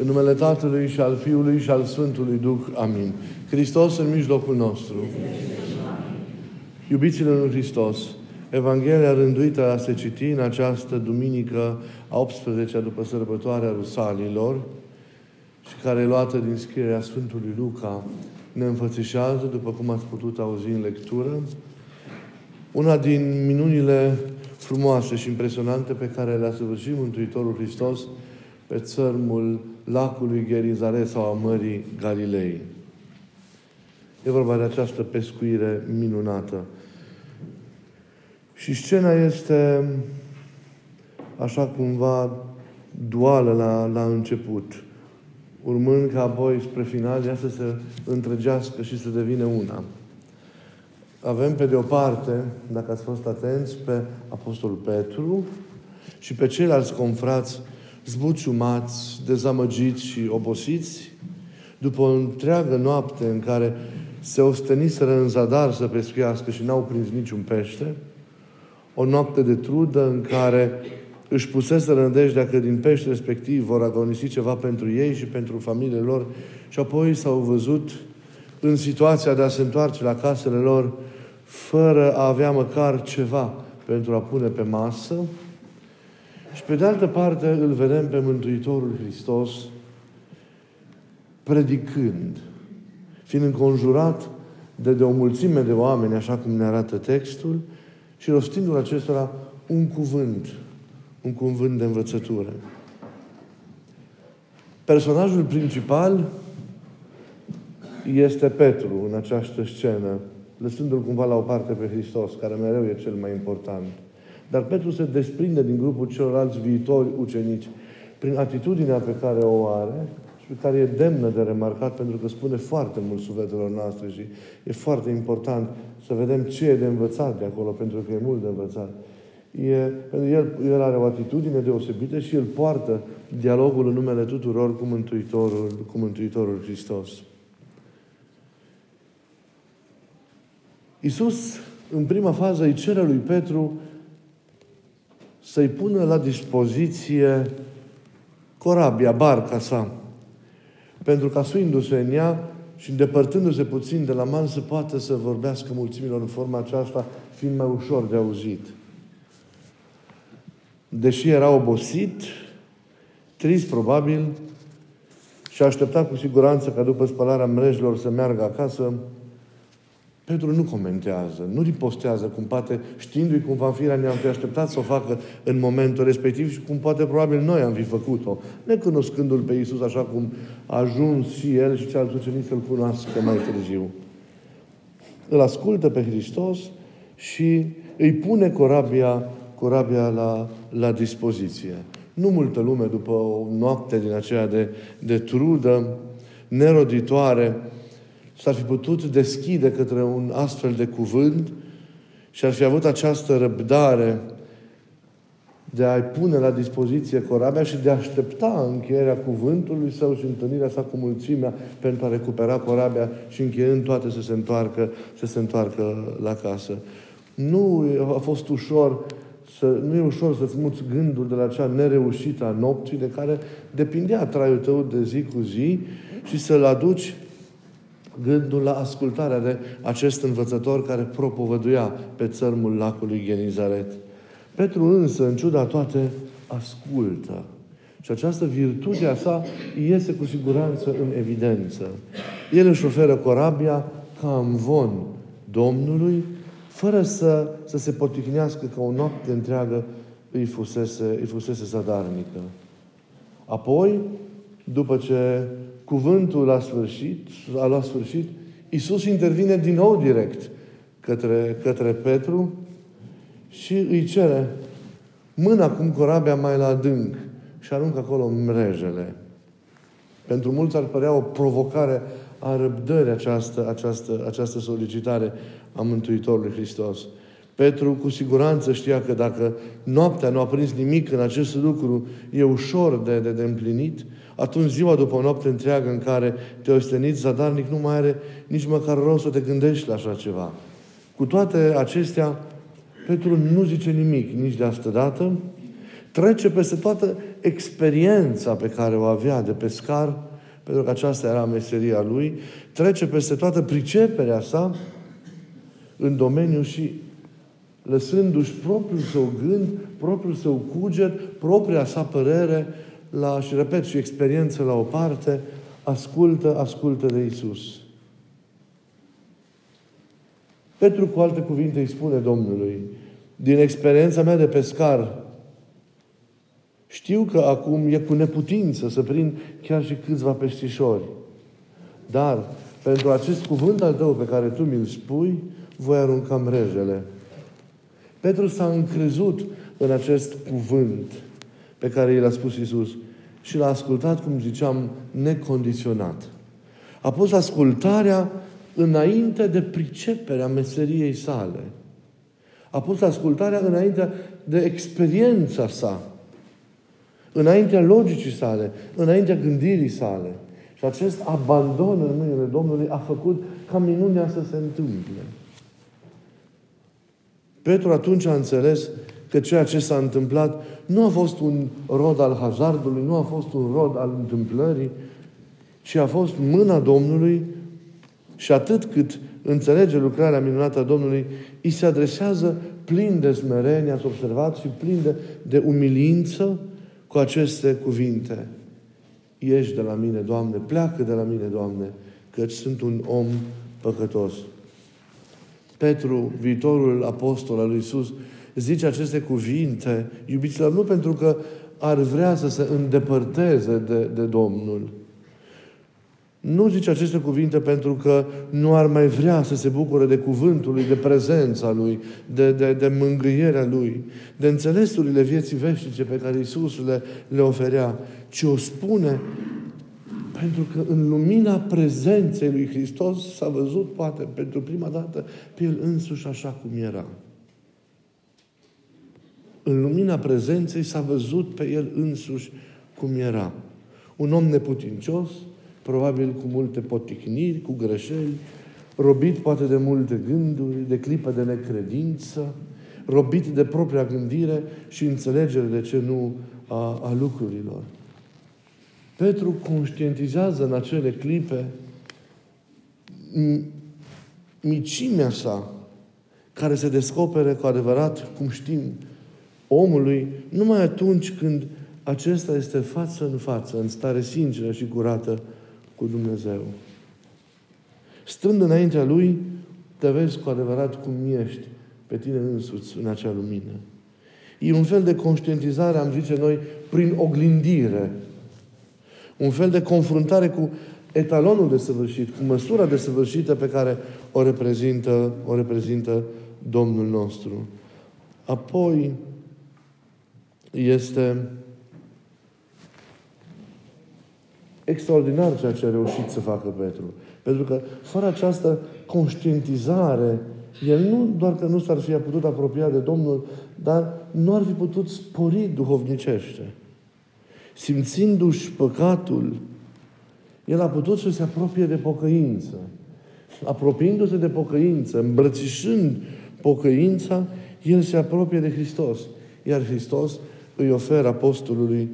În numele Tatălui și al Fiului și al Sfântului Duh. Amin. Hristos în mijlocul nostru. Iubiților în Hristos, Evanghelia rânduită a se citi în această duminică a 18-a după sărbătoarea Rusalilor și care e luată din scrierea Sfântului Luca, ne înfățișează, după cum ați putut auzi în lectură, una din minunile frumoase și impresionante pe care le-a săvârșit Mântuitorul Hristos pe țărmul lacului Gerizaret sau a Mării Galilei. E vorba de această pescuire minunată. Și scena este așa cumva duală la, la început, urmând ca apoi spre final ea să se întregească și să devină una. Avem pe de o parte, dacă ați fost atenți, pe Apostolul Petru și pe ceilalți confrați zbuciumați, dezamăgiți și obosiți, după o întreagă noapte în care se osteniseră în zadar să pescuiască și n-au prins niciun pește, o noapte de trudă în care își pusese rândejdea că din pește respectiv vor agonisi ceva pentru ei și pentru familiile lor și apoi s-au văzut în situația de a se întoarce la casele lor fără a avea măcar ceva pentru a pune pe masă, și pe de altă parte îl vedem pe Mântuitorul Hristos predicând, fiind înconjurat de, de o mulțime de oameni, așa cum ne arată textul, și rostindu-l acestora un cuvânt, un cuvânt de învățătură. Personajul principal este Petru în această scenă, lăsându-l cumva la o parte pe Hristos, care mereu e cel mai important. Dar Petru se desprinde din grupul celorlalți viitori ucenici prin atitudinea pe care o are și pe care e demnă de remarcat pentru că spune foarte mult sufletelor noastre și e foarte important să vedem ce e de învățat de acolo, pentru că e mult de învățat. E, el, el are o atitudine deosebită și el poartă dialogul în numele tuturor cu Mântuitorul, cu Mântuitorul Hristos. Iisus, în prima fază, îi cere lui Petru să-i pună la dispoziție corabia, barca sa, pentru ca suindu-se în ea și îndepărtându-se puțin de la man să poată să vorbească mulțimilor în forma aceasta, fiind mai ușor de auzit. Deși era obosit, trist probabil, și aștepta cu siguranță ca după spălarea mrejilor să meargă acasă, Petru nu comentează, nu ripostează, cum poate, știindu-i cum va fi, ne-am fi așteptat să o facă în momentul respectiv și cum poate probabil noi am fi făcut-o, necunoscându-L pe Iisus așa cum a ajuns și El și ceilalți ucenici să-L cunoască mai târziu. Îl ascultă pe Hristos și îi pune corabia, corabia la, la dispoziție. Nu multă lume, după o noapte din aceea de, de trudă, neroditoare, s-ar fi putut deschide către un astfel de cuvânt și ar fi avut această răbdare de a-i pune la dispoziție corabia și de a aștepta încheierea cuvântului său și întâlnirea sa cu mulțimea pentru a recupera corabia și încheiând toate să se întoarcă, să se întoarcă la casă. Nu a fost ușor să, nu e ușor să-ți muți gândul de la cea nereușită a nopții de care depindea traiul tău de zi cu zi și să-l aduci gândul la ascultarea de acest învățător care propovăduia pe țărmul lacului Genizaret. Petru însă, în ciuda toate, ascultă. Și această virtute a sa iese cu siguranță în evidență. El își oferă corabia ca von Domnului, fără să, să se poticnească că o noapte întreagă îi fusese, îi fusese zadarnică. Apoi, după ce cuvântul la sfârșit, a luat sfârșit, Iisus intervine din nou direct către, către Petru și îi cere mâna cum corabia mai la adânc și aruncă acolo mrejele. Pentru mulți ar părea o provocare a răbdării această, această, această solicitare a Mântuitorului Hristos. Petru cu siguranță știa că dacă noaptea nu a prins nimic în acest lucru, e ușor de, de, de împlinit, atunci ziua după o noapte întreagă în care te osteniți zadarnic nu mai are nici măcar rost să te gândești la așa ceva. Cu toate acestea, Petru nu zice nimic nici de asta dată, trece peste toată experiența pe care o avea de pescar, pentru că aceasta era meseria lui, trece peste toată priceperea sa în domeniu și lăsându-și propriul său gând, propriul său cuget, propria sa părere, la, și repet, și experiență la o parte, ascultă, ascultă de Isus. Petru, cu alte cuvinte, îi spune Domnului, din experiența mea de pescar, știu că acum e cu neputință să prind chiar și câțiva peștișori. Dar pentru acest cuvânt al tău pe care tu mi-l spui, voi arunca mrejele. Petru s-a încrezut în acest cuvânt pe care i l-a spus Isus și l-a ascultat, cum ziceam, necondiționat. A pus ascultarea înainte de priceperea meseriei sale. A pus ascultarea înainte de experiența sa, înaintea logicii sale, înaintea gândirii sale. Și acest abandon în mâinile Domnului a făcut ca minunea să se întâmple. Petru atunci a înțeles că ceea ce s-a întâmplat nu a fost un rod al hazardului, nu a fost un rod al întâmplării, ci a fost mâna Domnului și atât cât înțelege lucrarea minunată a Domnului, îi se adresează plin de smerenie, ați observat, și plin de, de umilință cu aceste cuvinte. Ieși de la mine, Doamne, pleacă de la mine, Doamne, căci sunt un om păcătos. Petru, viitorul apostol al lui Isus, zice aceste cuvinte, iubiților, nu pentru că ar vrea să se îndepărteze de, de Domnul. Nu zice aceste cuvinte pentru că nu ar mai vrea să se bucure de cuvântul lui, de prezența lui, de, de, de mângâierea lui, de înțelesurile vieții veșnice pe care Isus le, le oferea, ci o spune pentru că în lumina prezenței lui Hristos s-a văzut, poate, pentru prima dată, pe El însuși așa cum era. În lumina prezenței s-a văzut pe El însuși cum era. Un om neputincios, probabil cu multe poticniri, cu greșeli, robit poate de multe gânduri, de clipă de necredință, robit de propria gândire și înțelegere de ce nu a, a lucrurilor. Petru conștientizează în acele clipe micimea sa care se descopere cu adevărat, cum știm, omului numai atunci când acesta este față în față, în stare sinceră și curată cu Dumnezeu. Stând înaintea Lui, te vezi cu adevărat cum ești pe tine însuți în acea lumină. E un fel de conștientizare, am zice noi, prin oglindire un fel de confruntare cu etalonul de săvârșit, cu măsura de săvârșită pe care o reprezintă, o reprezintă Domnul nostru. Apoi este extraordinar ceea ce a reușit să facă Petru. Pentru că fără această conștientizare, el nu doar că nu s-ar fi putut apropia de Domnul, dar nu ar fi putut spori duhovnicește simțindu-și păcatul, el a putut să se apropie de pocăință. Apropiindu-se de pocăință, îmbrățișând pocăința, el se apropie de Hristos. Iar Hristos îi oferă apostolului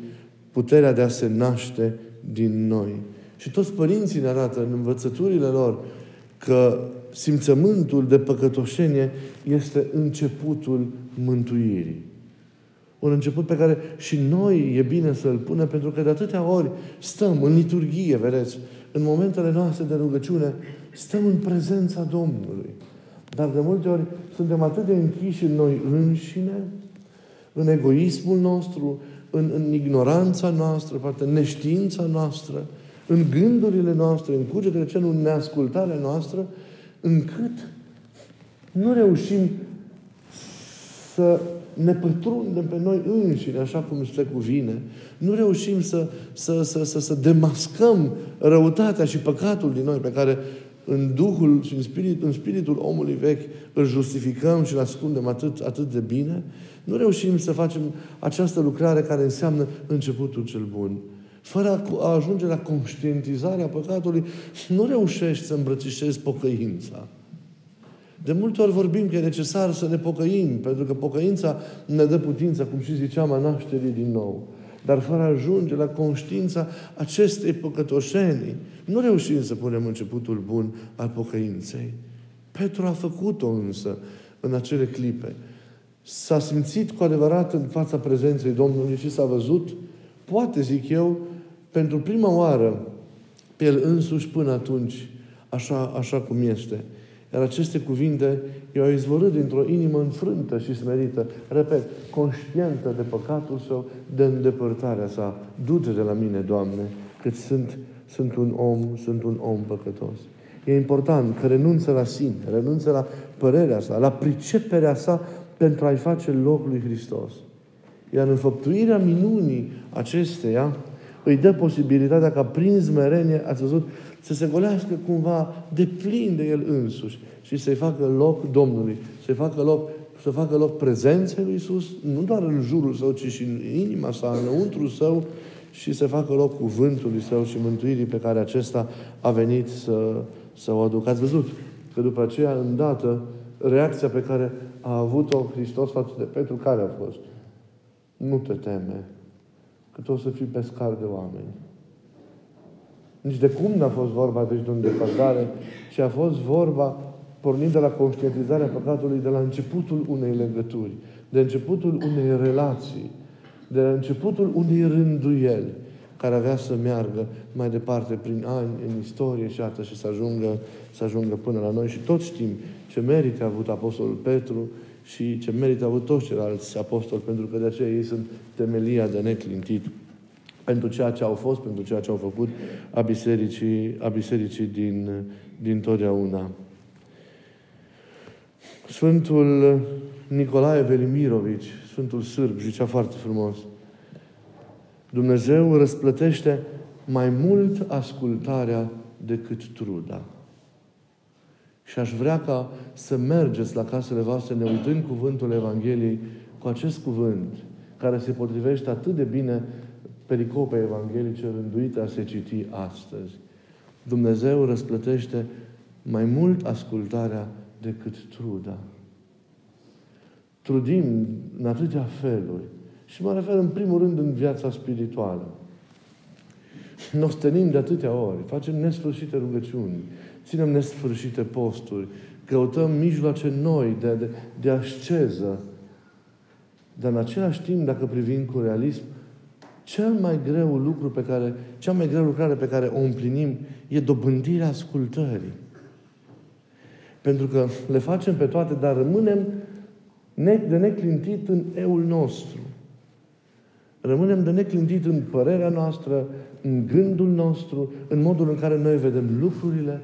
puterea de a se naște din noi. Și toți părinții ne arată în învățăturile lor că simțământul de păcătoșenie este începutul mântuirii un început pe care și noi e bine să-l punem, pentru că de atâtea ori stăm în liturghie, vedeți, în momentele noastre de rugăciune, stăm în prezența Domnului. Dar de multe ori suntem atât de închiși în noi înșine, în egoismul nostru, în, în ignoranța noastră, poate în neștiința noastră, în gândurile noastre, în cugetele ce în neascultarea noastră, încât nu reușim să ne pătrundem pe noi înșine, așa cum se cuvine. Nu reușim să, să, să, să, să demascăm răutatea și păcatul din noi pe care în Duhul și în, spirit, în spiritul omului vechi îl justificăm și îl ascundem atât, atât de bine, nu reușim să facem această lucrare care înseamnă începutul cel bun. Fără a ajunge la conștientizarea păcatului, nu reușești să îmbrățișezi pocăința. De multe ori vorbim că e necesar să ne pocăim, pentru că pocăința ne dă putința, cum și ziceam, a nașterii din nou. Dar fără a ajunge la conștiința acestei păcătoșenii. Nu reușim să punem începutul bun al pocăinței. Petru a făcut-o însă în acele clipe. S-a simțit cu adevărat în fața prezenței Domnului și s-a văzut, poate zic eu, pentru prima oară pe el însuși până atunci, așa, așa cum este. Iar aceste cuvinte i-au izvorât dintr-o inimă înfrântă și smerită, repet, conștientă de păcatul său, de îndepărtarea sa. Du-te de la mine, Doamne, că sunt, sunt un om, sunt un om păcătos. E important că renunță la sine, renunță la părerea sa, la priceperea sa pentru a-i face loc lui Hristos. Iar înfăptuirea minunii acesteia îi dă posibilitatea ca prin smerenie, ați văzut, să se golească cumva de plin de el însuși și să-i facă loc Domnului, să-i facă loc, să facă loc prezenței lui Isus, nu doar în jurul său, ci și în inima sa, înăuntru său și să facă loc cuvântului său și mântuirii pe care acesta a venit să, să o aducă. Ați văzut că după aceea, îndată, reacția pe care a avut-o Hristos față de Petru, care a fost? Nu te teme, că tu o să fii pescar de oameni. Nici de cum n-a fost vorba deci de o îndepărtare, ci a fost vorba, pornind de la conștientizarea păcatului, de la începutul unei legături, de începutul unei relații, de la începutul unei rânduieli, care avea să meargă mai departe prin ani, în istorie și atât și să ajungă, să ajungă până la noi. Și toți știm ce merită a avut Apostolul Petru și ce merită a avut toți ceilalți apostoli, pentru că de aceea ei sunt temelia de neclintit pentru ceea ce au fost, pentru ceea ce au făcut a bisericii, a bisericii din, din totdeauna. Sfântul Nicolae Velimirovici, Sfântul Sârb, zicea foarte frumos, Dumnezeu răsplătește mai mult ascultarea decât truda. Și aș vrea ca să mergeți la casele voastre, ne uitând cuvântul Evangheliei, cu acest cuvânt, care se potrivește atât de bine pericope evanghelice rânduite a se citi astăzi. Dumnezeu răsplătește mai mult ascultarea decât truda. Trudim în atâtea feluri. Și mă refer în primul rând în viața spirituală. Nostenim de atâtea ori, facem nesfârșite rugăciuni, ținem nesfârșite posturi, căutăm mijloace noi de, de, de asceză. Dar în același timp, dacă privim cu realism, cel mai greu lucru pe care, cea mai greu lucrare pe care o împlinim e dobândirea ascultării. Pentru că le facem pe toate, dar rămânem de neclintit în eul nostru. Rămânem de neclintit în părerea noastră, în gândul nostru, în modul în care noi vedem lucrurile.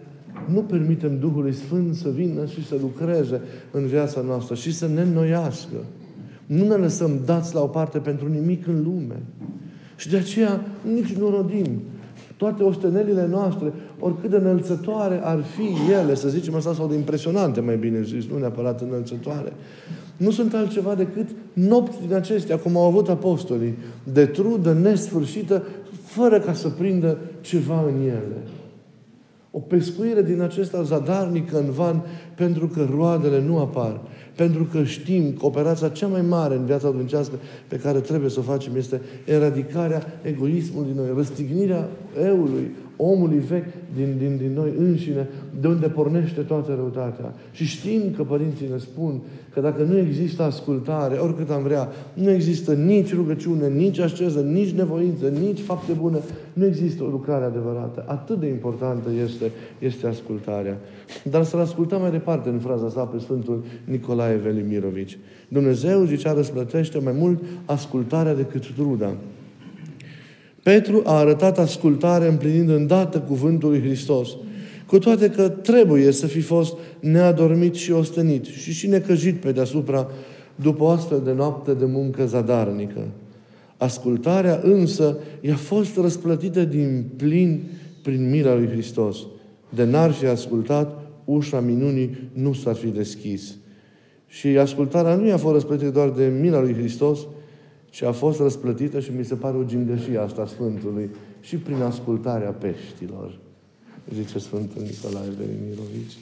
Nu permitem Duhului Sfânt să vină și să lucreze în viața noastră și să ne înnoiască. Nu ne lăsăm dați la o parte pentru nimic în lume. Și de aceea nici nu rodim. Toate ostenelile noastre, oricât de înălțătoare ar fi ele, să zicem asta, sau de impresionante, mai bine zis, nu neapărat înălțătoare, nu sunt altceva decât nopți din acestea, cum au avut apostolii, de trudă nesfârșită, fără ca să prindă ceva în ele. O pescuire din acesta zadarnică în van, pentru că roadele nu apar. Pentru că știm că operația cea mai mare în viața dumnezească pe care trebuie să o facem este eradicarea egoismului din noi, răstignirea eului, omului vechi din, din, din noi înșine, de unde pornește toată răutatea. Și știm că părinții ne spun că dacă nu există ascultare, oricât am vrea, nu există nici rugăciune, nici asceză, nici nevoință, nici fapte bune, nu există o lucrare adevărată. Atât de importantă este, este ascultarea. Dar să-l ascultăm mai departe în fraza sa pe Sfântul Nicolae Velimirovici. Dumnezeu, zicea, răsplătește mai mult ascultarea decât truda. Petru a arătat ascultare împlinind îndată cuvântul lui Hristos. Cu toate că trebuie să fi fost neadormit și ostenit și și necăjit pe deasupra după o astfel de noapte de muncă zadarnică. Ascultarea însă i-a fost răsplătită din plin prin mila lui Hristos. De n-ar fi ascultat, ușa minunii nu s-ar fi deschis. Și ascultarea nu i-a fost răsplătită doar de mila lui Hristos, ci a fost răsplătită și mi se pare o gingășie asta Sfântului și prin ascultarea peștilor, zice Sfântul Nicolae Velimirovici.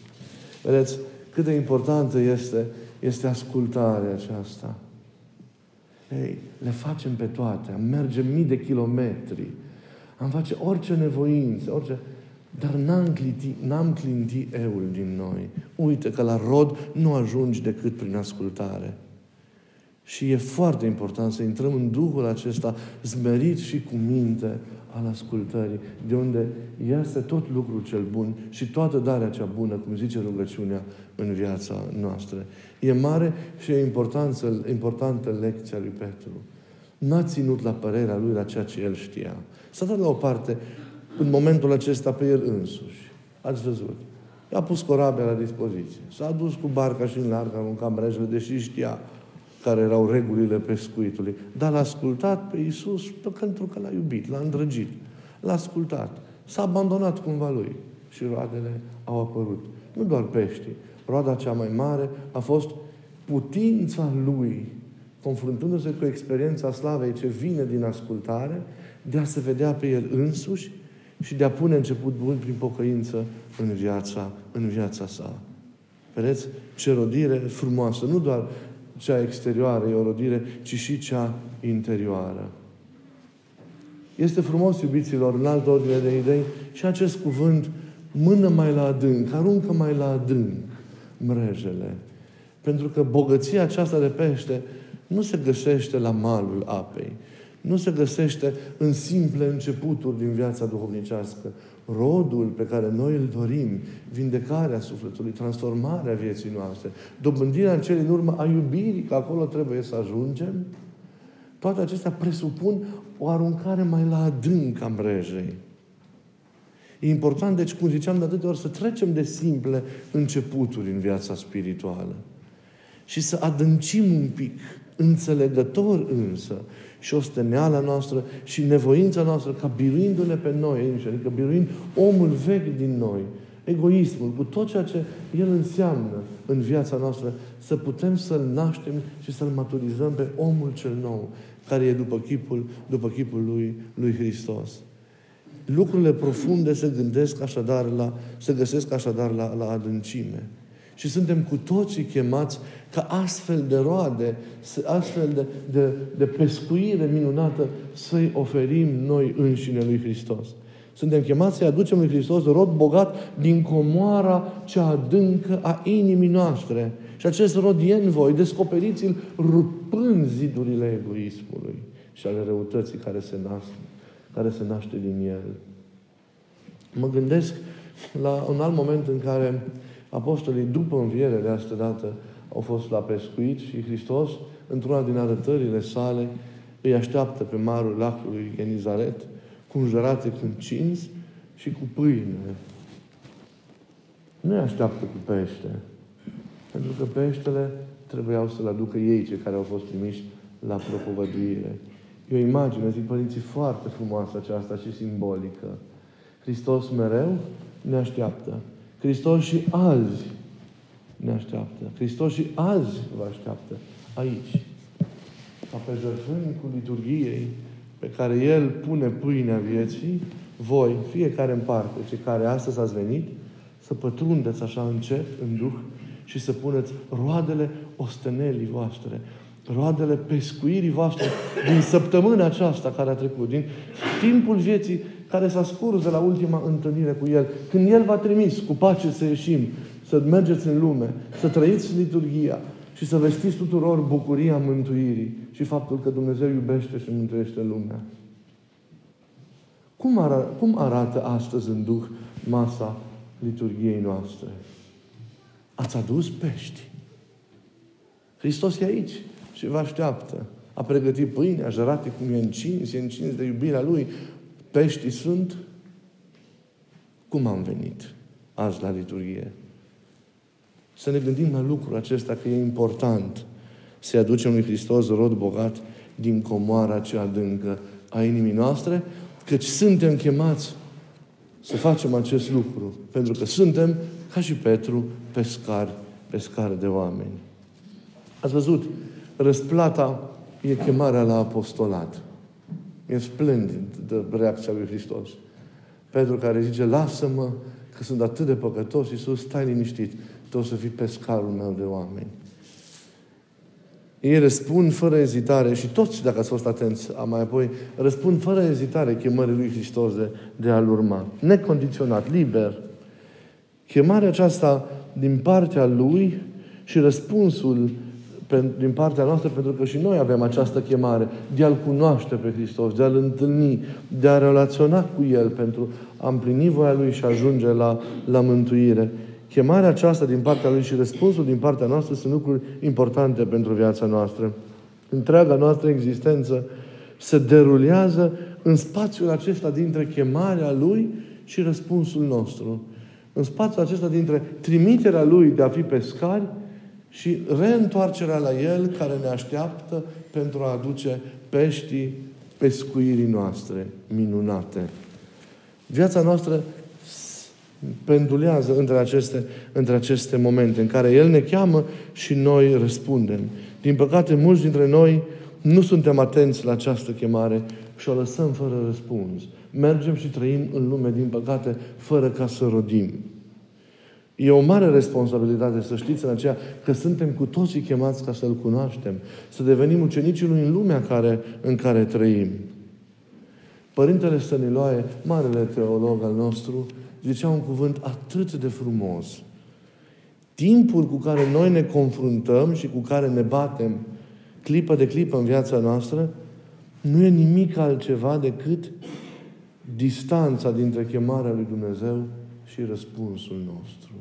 Vedeți cât de importantă este, este ascultarea aceasta. Ei, le facem pe toate. Am merge mii de kilometri. Am face orice nevoință, orice... Dar n-am clinti, n-am clinti eul din noi. Uite că la rod nu ajungi decât prin ascultare. Și e foarte important să intrăm în Duhul acesta zmerit și cu minte al ascultării, de unde iasă tot lucrul cel bun și toată darea cea bună, cum zice rugăciunea, în viața noastră. E mare și e importantă, importantă lecția lui Petru. N-a ținut la părerea lui la ceea ce el știa. S-a dat la o parte în momentul acesta pe el însuși. Ați văzut. I-a pus corabia la dispoziție. S-a dus cu barca și în larg, arunca mrejele, deși știa care erau regulile pescuitului. Dar l-a ascultat pe Iisus pentru că l-a iubit, l-a îndrăgit. L-a ascultat. S-a abandonat cumva lui. Și roadele au apărut. Nu doar peștii. Roada cea mai mare a fost putința lui, confruntându-se cu experiența slavei ce vine din ascultare, de a se vedea pe el însuși și de a pune început bun prin pocăință în viața, în viața sa. Vedeți? Ce rodire frumoasă. Nu doar cea exterioară e o rodire, ci și cea interioară. Este frumos, iubiților, în altă ordine de idei, și acest cuvânt, mână mai la adânc, aruncă mai la adânc mrejele. Pentru că bogăția aceasta de pește nu se găsește la malul apei. Nu se găsește în simple începuturi din viața duhovnicească. Rodul pe care noi îl dorim, vindecarea sufletului, transformarea vieții noastre, dobândirea în cele în urmă a iubirii, că acolo trebuie să ajungem, toate acestea presupun o aruncare mai la adânc a mrejei. E important, deci, cum ziceam de atâtea ori, să trecem de simple începuturi în viața spirituală și să adâncim un pic, înțelegător însă, și osteneala noastră și nevoința noastră ca biruindu-ne pe noi, adică biruind omul vechi din noi, egoismul, cu tot ceea ce el înseamnă în viața noastră, să putem să-l naștem și să-l maturizăm pe omul cel nou, care e după chipul, după chipul lui, lui Hristos. Lucrurile profunde se gândesc așadar la, se găsesc așadar la, la adâncime. Și suntem cu toții chemați ca astfel de roade, astfel de, de, de pescuire minunată să-i oferim noi înșine lui Hristos. Suntem chemați să-i aducem lui Hristos rod bogat din comoara cea adâncă a inimii noastre. Și acest rod e în voi, descoperiți-l rupând zidurile egoismului și ale răutății care se nasc, care se naște din el. Mă gândesc la un alt moment în care apostolii, după înviere de asta dată, au fost la pescuit și Hristos, într-una din arătările sale, îi așteaptă pe marul lacului Genizaret, cu înjărate cinți și cu pâine. Nu îi așteaptă cu pește. Pentru că peștele trebuiau să-l aducă ei, cei care au fost trimiși la propovăduire. E o imagine, zic părinții, foarte frumoasă aceasta și simbolică. Hristos mereu ne așteaptă. Hristos și azi ne așteaptă. Hristos și azi vă așteaptă aici. Ca pe jertfănicul liturgiei pe care El pune pâinea vieții, voi, fiecare în parte, cei care astăzi ați venit, să pătrundeți așa încet, în Duh, și să puneți roadele ostenelii voastre, roadele pescuirii voastre din săptămâna aceasta care a trecut, din timpul vieții care s-a scurs de la ultima întâlnire cu El. Când El v-a trimis cu pace să ieșim, să mergeți în lume, să trăiți liturgia și să vestiți tuturor bucuria mântuirii și faptul că Dumnezeu iubește și mântuiește lumea. Cum, ara, cum arată astăzi în Duh masa liturgiei noastre? Ați adus pești. Hristos e aici și vă așteaptă. A pregătit pâine, a jărate cum e încins, e încins de iubirea Lui. Peștii sunt. Cum am venit azi la liturghie? Să ne gândim la lucrul acesta, că e important să-i aducem lui Hristos rod bogat din comoara cea adâncă a inimii noastre, căci suntem chemați să facem acest lucru, pentru că suntem, ca și Petru, pescari, pescari de oameni. Ați văzut, răsplata e chemarea la apostolat. E splendid de reacția lui Hristos. Petru care zice, lasă-mă că sunt atât de păcătos, Iisus, stai liniștit tu o să fii pescarul meu de oameni. ei răspund fără ezitare și toți, dacă ați fost atenți mai apoi, răspund fără ezitare chemării lui Hristos de, de a-L urma. Necondiționat, liber. Chemarea aceasta din partea Lui și răspunsul din partea noastră, pentru că și noi avem această chemare de a-L cunoaște pe Hristos, de a-L întâlni, de a relaționa cu El pentru a împlini voia Lui și a ajunge la, la mântuire. Chemarea aceasta din partea Lui și răspunsul din partea noastră sunt lucruri importante pentru viața noastră. Întreaga noastră existență se derulează în spațiul acesta dintre chemarea Lui și răspunsul nostru. În spațiul acesta dintre trimiterea Lui de a fi pescari și reîntoarcerea la El care ne așteaptă pentru a aduce peștii pescuirii noastre minunate. Viața noastră pendulează între aceste, între aceste momente în care El ne cheamă și noi răspundem. Din păcate, mulți dintre noi nu suntem atenți la această chemare și o lăsăm fără răspuns. Mergem și trăim în lume, din păcate, fără ca să rodim. E o mare responsabilitate să știți în aceea că suntem cu toții chemați ca să-L cunoaștem, să devenim ucenicii Lui în lumea care, în care trăim. Părintele Stăniloae, marele teolog al nostru, zicea un cuvânt atât de frumos. Timpul cu care noi ne confruntăm și cu care ne batem clipă de clipă în viața noastră nu e nimic altceva decât distanța dintre chemarea lui Dumnezeu și răspunsul nostru.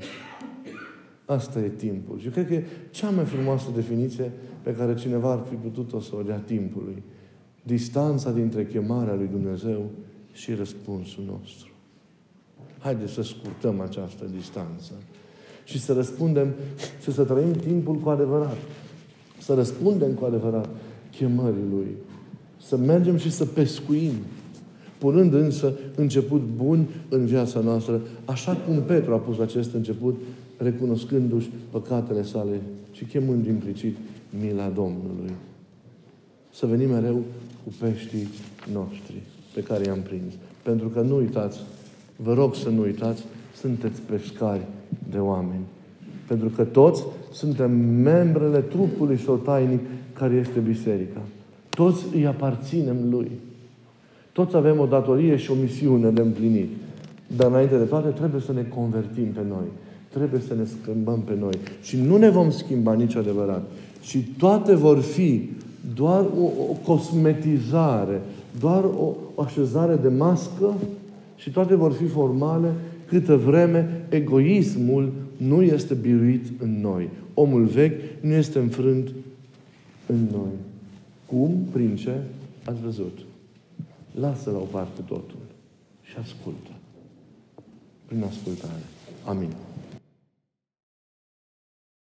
Asta e timpul. Și cred că e cea mai frumoasă definiție pe care cineva ar fi putut-o să o dea timpului. Distanța dintre chemarea lui Dumnezeu și răspunsul nostru. Haideți să scurtăm această distanță și să răspundem și să trăim timpul cu adevărat. Să răspundem cu adevărat chemării Lui. Să mergem și să pescuim punând însă început bun în viața noastră, așa cum Petru a pus acest început, recunoscându-și păcatele sale și chemând implicit mila Domnului. Să venim mereu cu peștii noștri pe care i-am prins. Pentru că nu uitați, vă rog să nu uitați, sunteți pescari de oameni. Pentru că toți suntem membrele trupului său tainic care este biserica. Toți îi aparținem lui. Toți avem o datorie și o misiune de împlinit. Dar înainte de toate trebuie să ne convertim pe noi. Trebuie să ne schimbăm pe noi. Și nu ne vom schimba nici adevărat. Și toate vor fi doar o, o cosmetizare, doar o, o așezare de mască și toate vor fi formale câtă vreme egoismul nu este biruit în noi. Omul vechi nu este înfrânt în noi. Cum? Prin ce? Ați văzut. Lasă la o parte totul și ascultă. Prin ascultare. Amin.